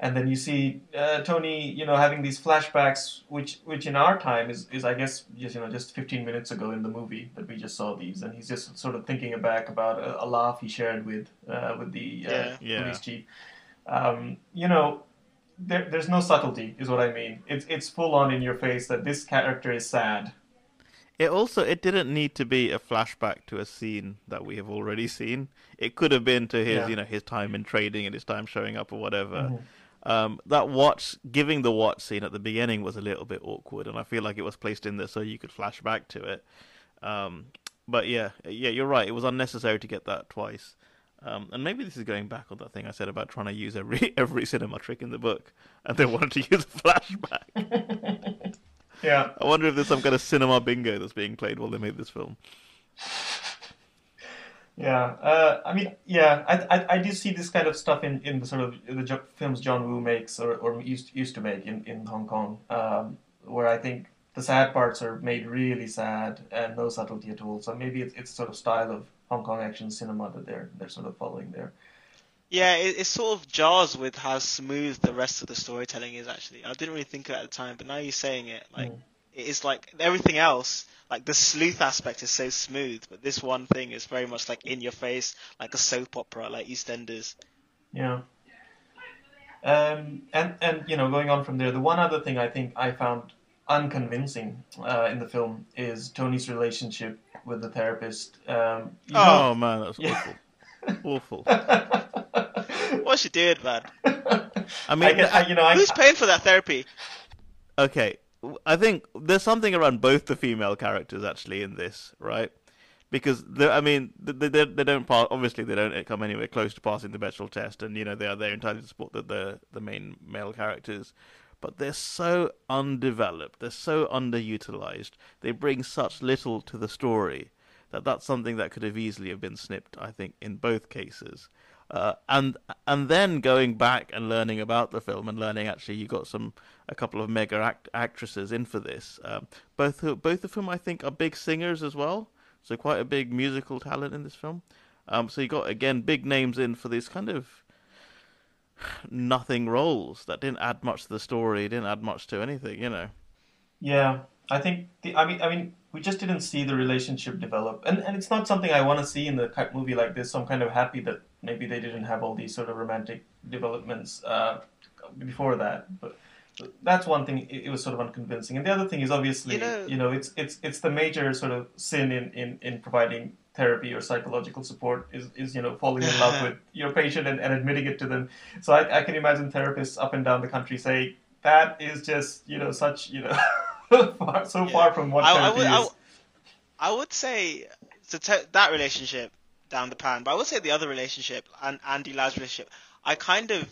Speaker 1: and then you see uh, Tony, you know, having these flashbacks, which which in our time is, is I guess just you know just 15 minutes ago in the movie that we just saw these, and he's just sort of thinking back about a, a laugh he shared with uh, with the uh,
Speaker 3: Yeah.
Speaker 2: Yeah.
Speaker 1: police chief. Um, you know, there, there's no subtlety, is what I mean. It's it's full on in your face that this character is sad.
Speaker 2: It also it didn't need to be a flashback to a scene that we have already seen. It could have been to his
Speaker 1: Yeah.
Speaker 2: you know his time in trading and his time showing up or whatever.
Speaker 1: Mhm.
Speaker 2: Um, that watch giving the watch scene at the beginning was a little bit awkward, and I feel like it was placed in there so you could flash back to it. Um, but yeah, yeah, you're right. It was unnecessary to get that twice. Um, and maybe this is going back on that thing I said about trying to use every every cinema trick in the book, and they wanted to use a flashback.
Speaker 1: Yeah.
Speaker 2: I wonder if there's some kind of cinema bingo that's being played while they made this film.
Speaker 1: Yeah, uh, I mean, yeah, I, I, I do see this kind of stuff in, in the sort of the films John Woo makes or, or used used to make in, in Hong Kong, um, where I think the sad parts are made really sad and no subtlety at all. So maybe it's it's sort of style of Hong Kong action cinema that they're they're sort of following there.
Speaker 3: Yeah, it, it sort of jars with how smooth the rest of the storytelling is. Actually, I didn't really think of it at the time, but now you're saying it, like
Speaker 1: Mm.
Speaker 3: it is like everything else. Like the sleuth aspect is so smooth, but this one thing is very much like in your face, like a soap opera, like EastEnders.
Speaker 1: Yeah. Um, and and you know, going on from there, the one other thing I think I found unconvincing uh, in the film is Tony's relationship with the therapist. Um, you
Speaker 2: Oh man, that's
Speaker 1: Yeah.
Speaker 2: awful. awful.
Speaker 1: Know-
Speaker 3: What's she doing, man?
Speaker 2: I mean,
Speaker 1: I get, I, you know, I,
Speaker 3: Who's paying for that therapy?
Speaker 2: okay, I think there's something around both the female characters actually in this, right? because I mean they, they they don't pass obviously they don't come anywhere close to passing the Bechdel test, and you know they are there entirely to support the the, the main male characters, but they're so undeveloped, they're so underutilized, they bring such little to the story that that's something that could have easily have been snipped. I think in both cases. Uh, and and then going back and learning about the film and learning actually you got some a couple of mega act- actresses in for this um, both both of whom I think are big singers as well so quite a big musical talent in this film. Um, so you got again big names in for these kind of nothing roles that didn't add much to the story, didn't add much to anything, you know.
Speaker 1: Yeah, I think the I mean I mean we just didn't see the relationship develop, and and it's not something I want to see in the movie like this. So I'm kind of happy that maybe they didn't have all these sort of romantic developments uh, before that, but that's one thing. It, it, was sort of unconvincing, and the other thing is obviously, you know, you know, it's it's it's the major sort of sin in in in providing therapy or psychological support is, is you know falling in love with your patient and, and admitting it to them. So I, I can imagine therapists up and down the country say that is just you know such you know far, so yeah. far from what I, therapy
Speaker 3: I would,
Speaker 1: is.
Speaker 3: I, I would say so te- that relationship down the pan, but I would say the other relationship and Andy Lau's relationship. I kind of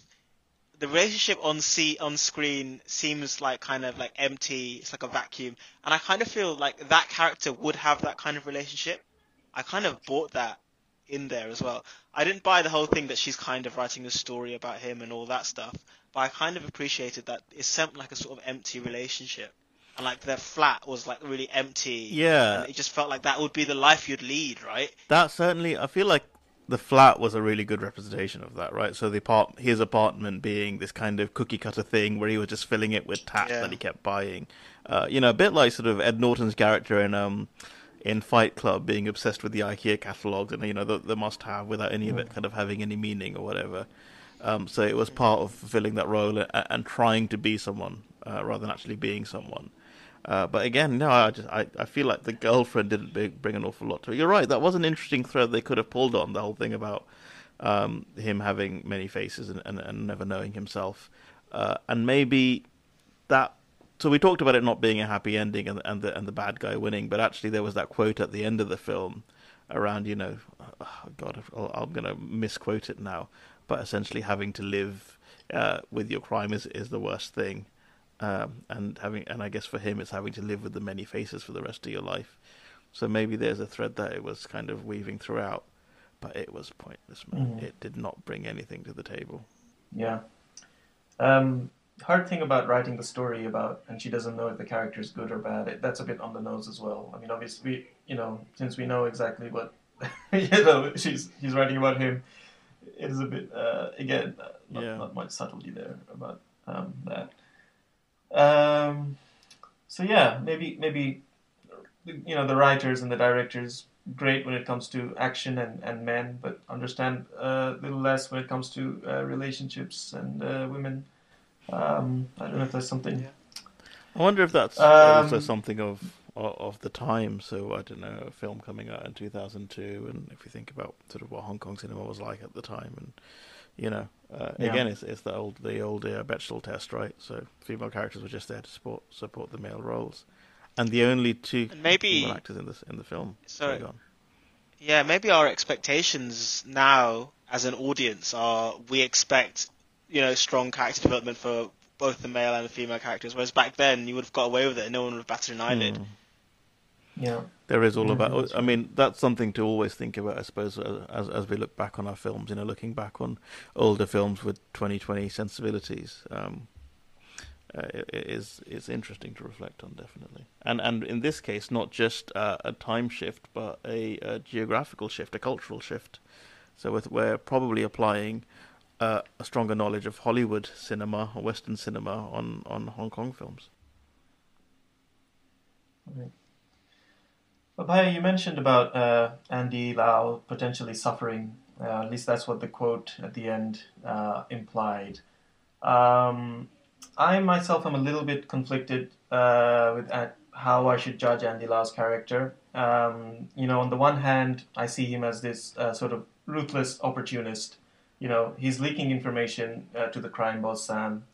Speaker 3: the relationship on see on screen seems like kind of like empty. It's like a vacuum, and I kind of feel like that character would have that kind of relationship. I kind of bought that in there as well. I didn't buy the whole thing that she's kind of writing a story about him and all that stuff, but I kind of appreciated that it seemed like a sort of empty relationship. And like their flat was like really empty.
Speaker 2: Yeah.
Speaker 3: it just felt like that would be the life you'd lead, right?
Speaker 2: That certainly, I feel like the flat was a really good representation of that, right? So the apart- his apartment being this kind of cookie cutter thing where he was just filling it with tat yeah. that he kept buying. Uh, you know, a bit like sort of Ed Norton's character in um in Fight Club being obsessed with the IKEA catalogs and you know the, the must have without any of it kind of having any meaning or whatever. Um, so it was part of fulfilling that role and, and trying to be someone uh, rather than actually being someone. Uh, but again, no, I just I, I feel like the girlfriend didn't bring an awful lot to it. You're right, that was an interesting thread they could have pulled on the whole thing about um, him having many faces and, and, and never knowing himself, uh, and maybe that. So we talked about it not being a happy ending and and the and the bad guy winning, but actually there was that quote at the end of the film around you know, oh God, I'm going to misquote it now, but essentially having to live uh, with your crime is is the worst thing um, and having and I guess for him it's having to live with the many faces for the rest of your life. So maybe there's a thread that it was kind of weaving throughout, but it was pointless, man. Mm. It did not bring anything to the table.
Speaker 1: Yeah. Um, hard thing about writing the story about, and she doesn't know if the character is good or bad. It, that's a bit on the nose as well. I mean, obviously, you know, since we know exactly what, you know, she's he's writing about him, it is a bit uh, again uh, not, yeah. not much subtlety there about um, that. Um, so yeah, maybe maybe you know the writers and the directors great when it comes to action and, and men, but understand uh, a little less when it comes to uh, relationships and uh, women. Um, I don't know if there's something. Yeah.
Speaker 2: I wonder if that's um, also something of of the time. So I don't know, a film coming out in 2002, and if you think about sort of what Hong Kong cinema was like at the time, and you know, uh, yeah. again, it's it's the old the old uh, Bechdel test, right? So female characters were just there to support support the male roles, and the only two maybe, female actors in the in the film. So,
Speaker 3: yeah, maybe our expectations now as an audience are we expect you know strong character development for both the male and the female characters, whereas back then you would have got away with it and no one would have batted an eyelid. Mm.
Speaker 1: Yeah.
Speaker 2: There is all about. I mean, that's something to always think about, I suppose, as as we look back on our films. You know, looking back on older films with 2020 sensibilities, um, uh, it is it's interesting to reflect on, definitely. And and in this case, not just uh, a time shift, but a, a, geographical shift, a cultural shift. So with, we're probably applying uh, a stronger knowledge of Hollywood cinema, or Western cinema, on on Hong Kong films.
Speaker 1: Okay. Papaya, you mentioned about uh, Andy Lau potentially suffering. Uh, at least that's what the quote at the end uh, implied. Um, I myself am a little bit conflicted uh, with how I should judge Andy Lau's character. Um, you know, on the one hand, I see him as this uh, sort of ruthless opportunist. You know, he's leaking information uh, to the crime boss Sam,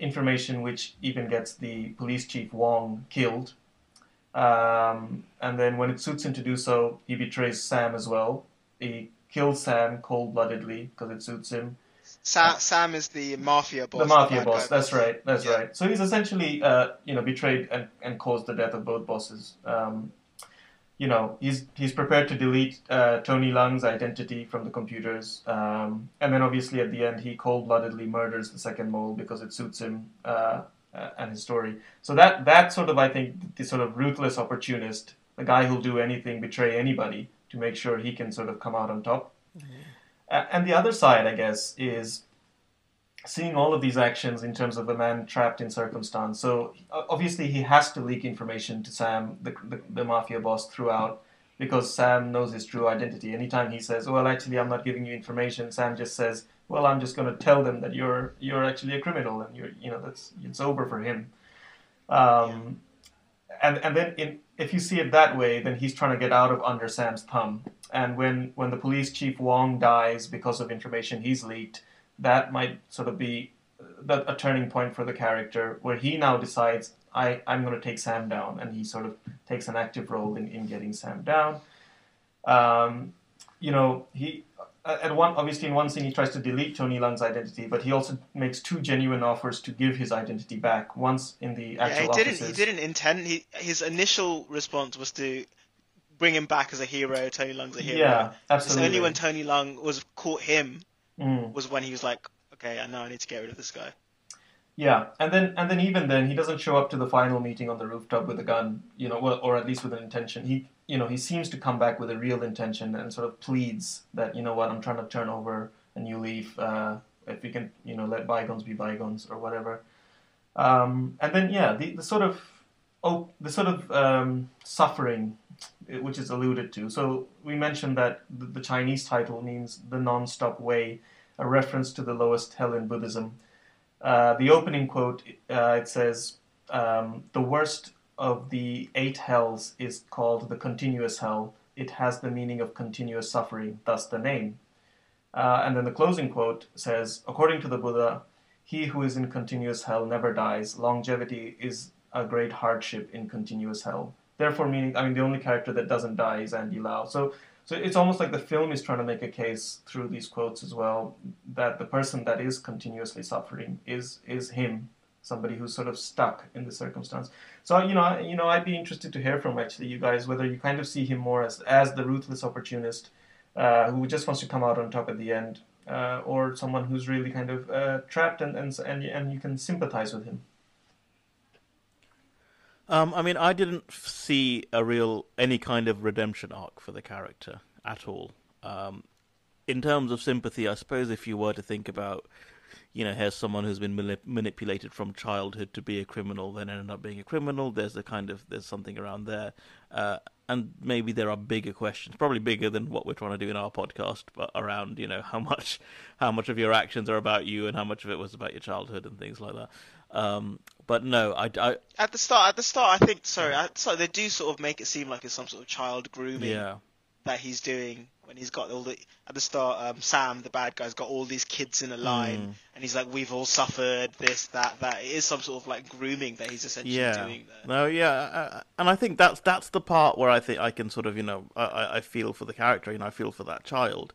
Speaker 1: information which even gets the police chief Wong killed Um, and then when it suits him to do so, he betrays Sam as well. He kills Sam cold-bloodedly because it suits him.
Speaker 3: Sa- Sam is the mafia boss.
Speaker 1: the mafia boss.
Speaker 3: guy
Speaker 1: That's right. That's
Speaker 3: Yeah.
Speaker 1: right. So he's essentially, uh, you know, betrayed and, and caused the death of both bosses. Um, you know, he's he's prepared to delete uh, Tony Leung's identity from the computers, um, and then obviously at the end he cold-bloodedly murders the second mole because it suits him uh, uh, and his story. So that that sort of I think the sort of ruthless opportunist, the guy who'll do anything, betray anybody to make sure he can sort of come out on top. A- and the other side, I guess, is seeing all of these actions in terms of a man trapped in circumstance. So obviously he has to leak information to Sam, the, the, the mafia boss, throughout because Sam knows his true identity. Anytime he says, "Well, actually, I'm not giving you information," Sam just says, "Well, I'm just going to tell them that you're you're actually a criminal, and you're you know that's it's over for him." Um, and and then in, if you see it that way, then he's trying to get out of under Sam's thumb. And when when the police chief Wong dies because of information he's leaked, that might sort of be the, a turning point for the character where he now decides I, I'm going to take Sam down and he sort of takes an active role in, in getting Sam down. Um, you know, he at one obviously in one scene he tries to delete Tony Leung's identity, but he also makes two genuine offers to give his identity back. Once in the
Speaker 3: Yeah,
Speaker 1: actual
Speaker 3: he didn't. He didn't intend. He his initial response was to bring him back as a hero. Tony Leung's a hero.
Speaker 1: Yeah,
Speaker 3: It's
Speaker 1: absolutely.
Speaker 3: only when Tony Leung was caught him
Speaker 1: Mm.
Speaker 3: was when he was like, okay, I know I need to get rid of this guy.
Speaker 1: Yeah, and then and then even then he doesn't show up to the final meeting on the rooftop with a gun, you know, or at least with an intention. He you know he seems to come back with a real intention and sort of pleads that you know what I'm trying to turn over a new leaf. Uh, if we can you know let bygones be bygones or whatever. Um, and then yeah, the, the sort of oh the sort of um, suffering eh, which is alluded to. So we mentioned that the, the Chinese title means the non-stop way, a reference to the lowest hell in Buddhism. Uh, the opening quote uh, it says, um, "The worst of the eight hells is called the continuous hell. It has the meaning of continuous suffering, thus the name." Uh, and then the closing quote says, "According to the Buddha, he who is in continuous hell never dies. Longevity is a great hardship in continuous hell. Therefore, meaning, I mean, the only character that doesn't die is Andy Lau. So, so it's almost like the film is trying to make a case through these quotes as well that the person that is continuously suffering is is him, somebody who's sort of stuck in the circumstance. So, you know, you know, I'd be interested to hear from actually you guys whether you kind of see him more as as the ruthless opportunist uh, who just wants to come out on top at the end, uh, or someone who's really kind of uh, trapped and, and and and you can sympathize with him.
Speaker 2: Um, I mean, I didn't see a real any kind of redemption arc for the character at all. Um, in terms of sympathy, I suppose if you were to think about, you know, here's someone who's been manip- manipulated from childhood to be a criminal, then ended up being a criminal. There's a kind of there's something around there, uh, and maybe there are bigger questions, probably bigger than what we're trying to do in our podcast, but around you know how much how much of your actions are about you and how much of it was about your childhood and things like that. Um, but no, I, I
Speaker 3: At the start, at the start, I think sorry, at the they do sort of make it seem like it's some sort of child grooming
Speaker 2: yeah.
Speaker 3: that he's doing when he's got all the at the start. Um, Sam, the bad guy's got all these kids in a line,
Speaker 2: Mm.
Speaker 3: and he's like, "We've all suffered this, that, that." It is some sort of like grooming that he's essentially
Speaker 2: yeah.
Speaker 3: doing there.
Speaker 2: No, yeah, uh, and I think that's that's the part where I think I can sort of you know I- I, I feel for the character, you know, I feel for that child,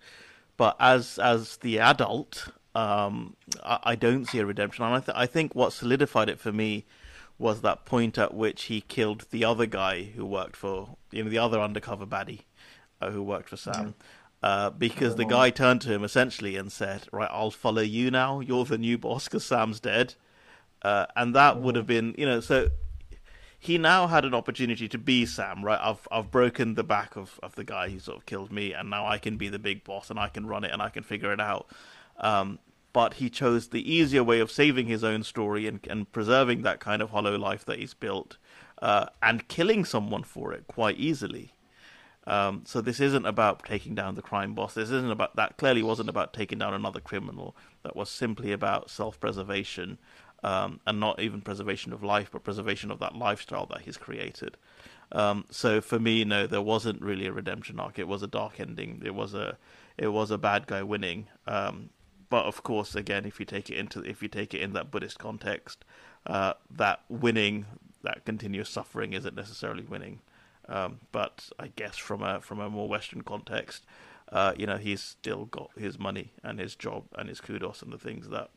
Speaker 2: but as as the adult, um, I, I don't see a redemption, and I th- I think what solidified it for me was that point at which he killed the other guy who worked for you know the other undercover baddie uh, who worked for Sam. Uh, because the guy turned to him essentially and said, "Right, I'll follow you now. You're the new boss because Sam's dead." Uh, and that would have been, you know, so he now had an opportunity to be Sam, right? I've I've broken the back of, of the guy who sort of killed me, and now I can be the big boss, and I can run it, and I can figure it out. Um, but he chose the easier way of saving his own story and, and preserving that kind of hollow life that he's built, uh, and killing someone for it quite easily. Um, so this isn't about taking down the crime boss. This isn't about that. Clearly, wasn't about taking down another criminal. That was simply about self-preservation, um, and not even preservation of life, but preservation of that lifestyle that he's created. Um, so for me, no, there wasn't really a redemption arc. It was a dark ending. It was a, it was a bad guy winning. But of course, again, if you take it into if you take it in that Buddhist context, uh, that winning that continuous suffering isn't necessarily winning. Um, but I guess from a from a more Western context, uh, you know, he's still got his money and his job and his kudos and the things that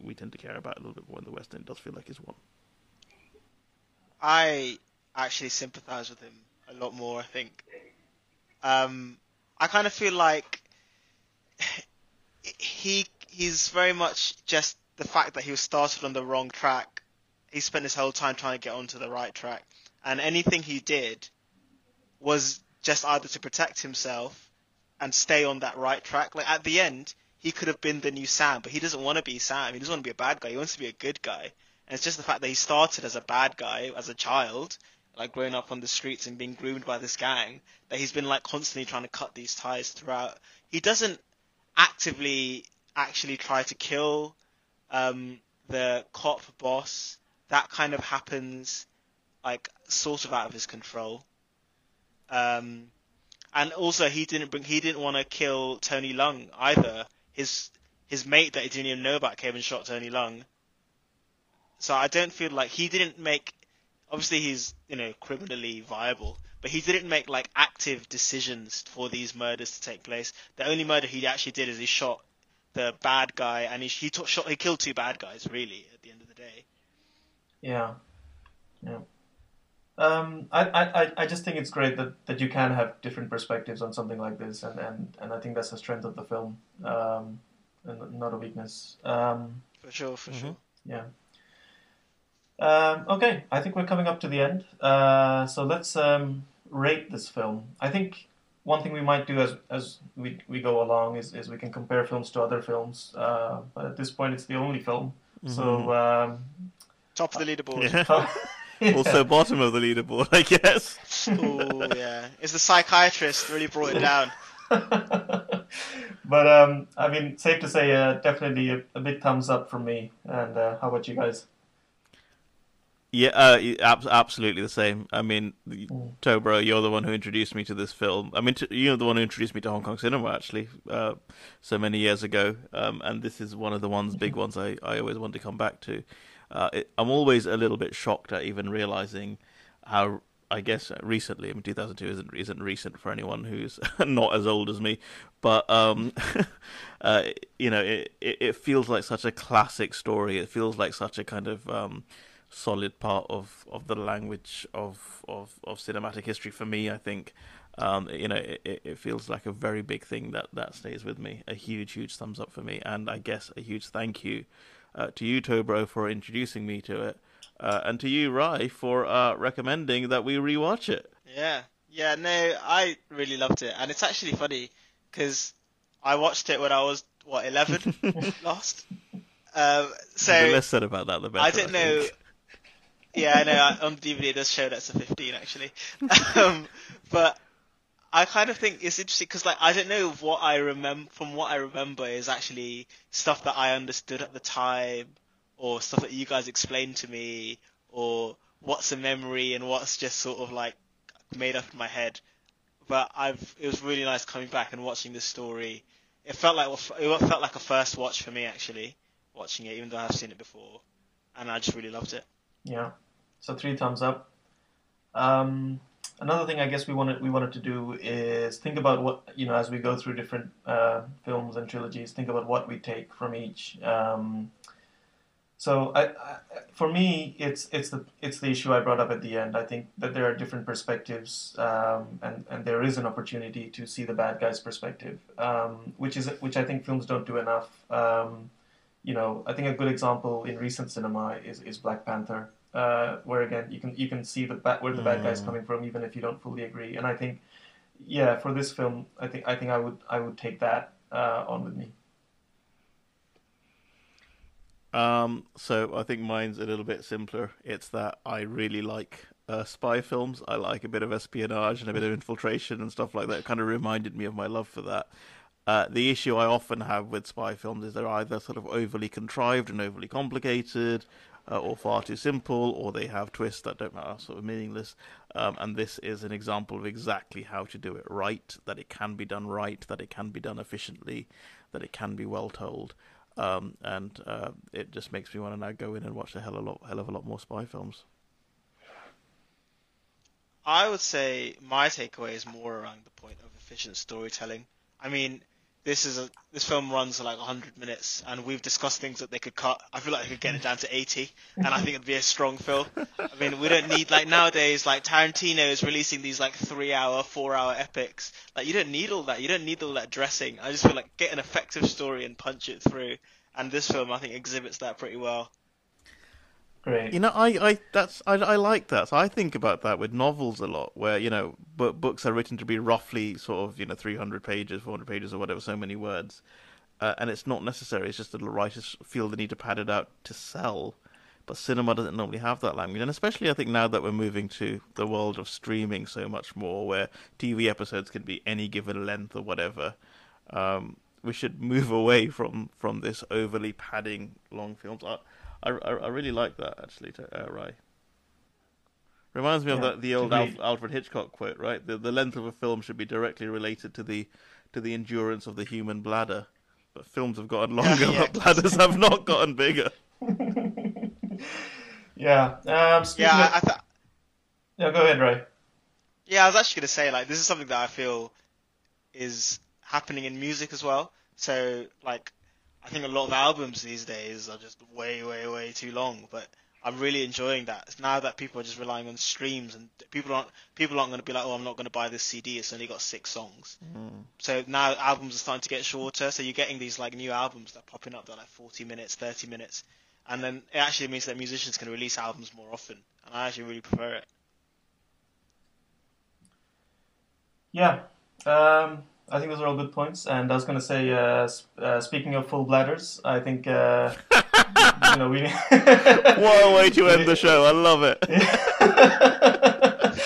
Speaker 2: we tend to care about a little bit more in the West. And it does feel like he's won.
Speaker 3: I actually sympathise with him a lot more. I think. Um, I kind of feel like he he's very much just the fact that he was started on the wrong track. He spent his whole time trying to get onto the right track, and anything he did was just either to protect himself and stay on that right track. Like at the end, he could have been the new Sam, but he doesn't want to be Sam. He doesn't want to be a bad guy. He wants to be a good guy. And it's just the fact that he started as a bad guy as a child, like growing up on the streets and being groomed by this gang, that he's been like constantly trying to cut these ties throughout. He doesn't actively actually try to kill um, the cop boss. That kind of happens like sort of out of his control. Um, and also he didn't bring he didn't want to kill Tony Leung either. His his mate that he didn't even know about came and shot Tony Leung. So I don't feel like he didn't make. Obviously, he's you know criminally viable, but he didn't make like active decisions for these murders to take place. The only murder he actually did is he shot the bad guy, and he he took, shot he killed two bad guys. Really, at the end of the day.
Speaker 1: Yeah, yeah. Um, I, I, I just think it's great that, that you can have different perspectives on something like this, and, and, and I think that's the strength of the film, um, and not a weakness. Um,
Speaker 3: for sure, for mm-hmm. sure.
Speaker 1: Yeah. Um, okay, I think we're coming up to the end. Uh, so let's um, rate this film. I think one thing we might do as as we, we go along is, is we can compare films to other films. Uh, but at this point, it's the only film. Mm-hmm. So um,
Speaker 3: top of the leaderboard.
Speaker 2: Yeah. Also bottom of the leaderboard, I guess.
Speaker 3: oh yeah, is the psychiatrist really brought it down?
Speaker 1: but um, I mean, safe to say, uh, definitely a, a, big thumbs up from me. And uh, how about you guys?
Speaker 2: Yeah, uh, absolutely the same. I mean, mm. Tobro, you're the one who introduced me to this film. I mean, you're the one who introduced me to Hong Kong cinema, actually, uh, so many years ago. Um, and this is one of the ones, big ones, I, I always want to come back to. Uh, it, I'm always a little bit shocked at even realizing how I guess recently. I mean, 2002 isn't isn't recent for anyone who's not as old as me, but um, uh, you know, it, it, it feels like such a classic story. It feels like such a kind of um, solid part of, of the language of, of of cinematic history for me. I think. Um, you know, it, it feels like a very big thing that, that stays with me. A huge, huge thumbs up for me, and I guess a huge thank you uh, to you, Tobro, for introducing me to it, uh, and to you, Rai, for uh, recommending that we rewatch it.
Speaker 3: Yeah, yeah, no, I really loved it, and it's actually funny because I watched it when I was what eleven last. Um, so
Speaker 2: the less said about that, the better.
Speaker 3: I didn't
Speaker 2: I
Speaker 3: know. Yeah, I know. On the DVD, it does show that's a 15 actually. um, but I kind of think it's interesting because like I don't know what I remember from what I remember is actually stuff that I understood at the time or stuff that you guys explained to me or what's a memory and what's just sort of like made up in my head. But I've it was really nice coming back and watching this story. It felt like it felt like a first watch for me actually watching it, even though I've seen it before, and I just really loved it.
Speaker 1: Yeah, so three thumbs up. Um, another thing I guess we wanted we wanted to do is think about what you know as we go through different uh, films and trilogies. Think about what we take from each. Um, so I, I, for me, it's it's the it's the issue I brought up at the end. I think that there are different perspectives, um, and and there is an opportunity to see the bad guy's perspective, um, which is which I think films don't do enough. Um, you know, I think a good example in recent cinema is, is Black Panther uh, where again you can you can see the bad, where the bad guy's mm. coming from, even if you don't fully agree. And I think, yeah, for this film, I think I think I would I would take that uh, on with me.
Speaker 2: Um, so I think mine's a little bit simpler. It's that I really like uh, spy films. I like a bit of espionage and a bit of infiltration and stuff like that. It kind of reminded me of my love for that. Uh, the issue I often have with spy films is they're either sort of overly contrived and overly complicated, uh, or far too simple, or they have twists that don't matter, sort of meaningless. Um, and this is an example of exactly how to do it right, that it can be done right, that it can be done efficiently, that it can be well told. Um, and uh, it just makes me want to now go in and watch a hell a lot, hell of a lot more spy films.
Speaker 3: I would say my takeaway is more around the point of efficient storytelling. I mean, this is a this film runs like 100 minutes, and we've discussed things that they could cut. I feel like they could get it down to 80, and I think it'd be a strong film. I mean, we don't need like nowadays like Tarantino is releasing these like three hour, four hour epics. Like you don't need all that. You don't need all that dressing. I just feel like get an effective story and punch it through. And this film, I think, exhibits that pretty well.
Speaker 1: Great.
Speaker 2: You know, I, I that's I, I like that. So I think about that with novels a lot, where you know, but books are written to be roughly sort of you know 300 pages, 400 pages, or whatever, so many words, uh, and it's not necessary. It's just that the writers feel the need to pad it out to sell. But cinema doesn't normally have that language, and especially I think now that we're moving to the world of streaming so much more, where TV episodes can be any given length or whatever. Um, we should move away from from this overly padding long films. I, I, I really like that actually, to uh, Rai. Reminds me of
Speaker 1: Yeah,
Speaker 2: the, the old Al-
Speaker 1: agreed.
Speaker 2: Alfred Hitchcock quote, right? The the length of a film should be directly related to the to the endurance of the human bladder. But films have gotten longer,
Speaker 3: yeah.
Speaker 2: but bladders have not gotten bigger.
Speaker 1: Yeah. Um,
Speaker 3: Yeah,
Speaker 1: of-
Speaker 3: I, I th-
Speaker 1: yeah. Go ahead, Rai.
Speaker 3: Yeah, I was actually gonna say like this is something that I feel is happening in music as well. So like, I think a lot of albums these days are just way, way, way too long. But I'm really enjoying that It's now that people are just relying on streams and people aren't people aren't going to be like, oh, I'm not going to buy this CD. It's only got six songs. So now albums are starting to get shorter. So you're getting these like new albums that are popping up that are like 40 minutes, 30 minutes, and then it actually means that musicians can release albums more often. And I actually really prefer it.
Speaker 1: Yeah. Um, I think those are all good points. And I was going to say, uh, s- uh, speaking of full bladders, I think uh, you know we.
Speaker 2: What a way to end the show! I love it.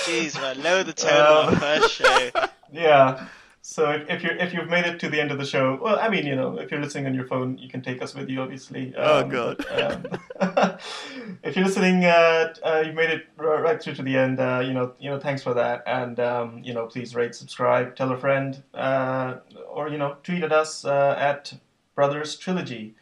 Speaker 3: Jeez, man, lower the tone of
Speaker 1: Um,
Speaker 3: our first show.
Speaker 1: Yeah. So if, if you're if you've made it to the end of the show, well, I mean, you know, if you're listening on your phone, you can take us with you, obviously.
Speaker 2: Oh,
Speaker 1: Um,
Speaker 2: God.
Speaker 1: um, if you're listening, uh, uh, you made it r- right through to the end. Uh, you know, you know, thanks for that, and um, you know, please rate, subscribe, tell a friend, uh, or you know, tweet at us uh, at Brothers Trilogy.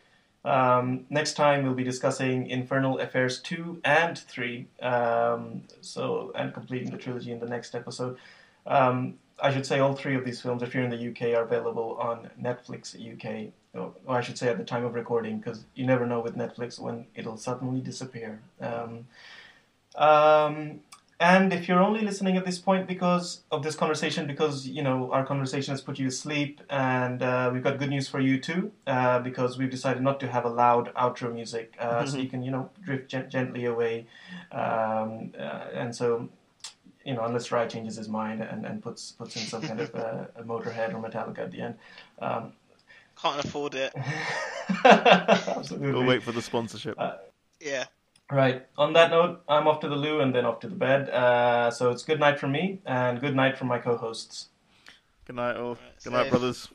Speaker 1: Um, next time we'll be discussing Infernal Affairs 2 and 3, um, so and completing the trilogy in the next episode. Um, I should say all three of these films, if you're in the UK, are available on Netflix UK. Or or I should say at the time of recording, because you never know with Netflix when it'll suddenly disappear. Um, um, and if you're only listening at this point because of this conversation, because you know our conversation has put you to sleep, and uh, we've got good news for you too, uh, because we've decided not to have a loud outro music, uh, so you can you know drift gen- gently away, um, uh, and so you know unless Rai changes his mind and, and puts puts in some kind of uh, a Motorhead or Metallica at the end. Um,
Speaker 3: Can't afford it.
Speaker 1: absolutely.
Speaker 2: We'll wait for the sponsorship.
Speaker 3: Yeah.
Speaker 1: Right. On that note, I'm off to the loo and then off to the bed. Uh, so it's good night from me and good night from my co-hosts.
Speaker 2: Good night, all.
Speaker 3: Right,
Speaker 2: Good night, brothers.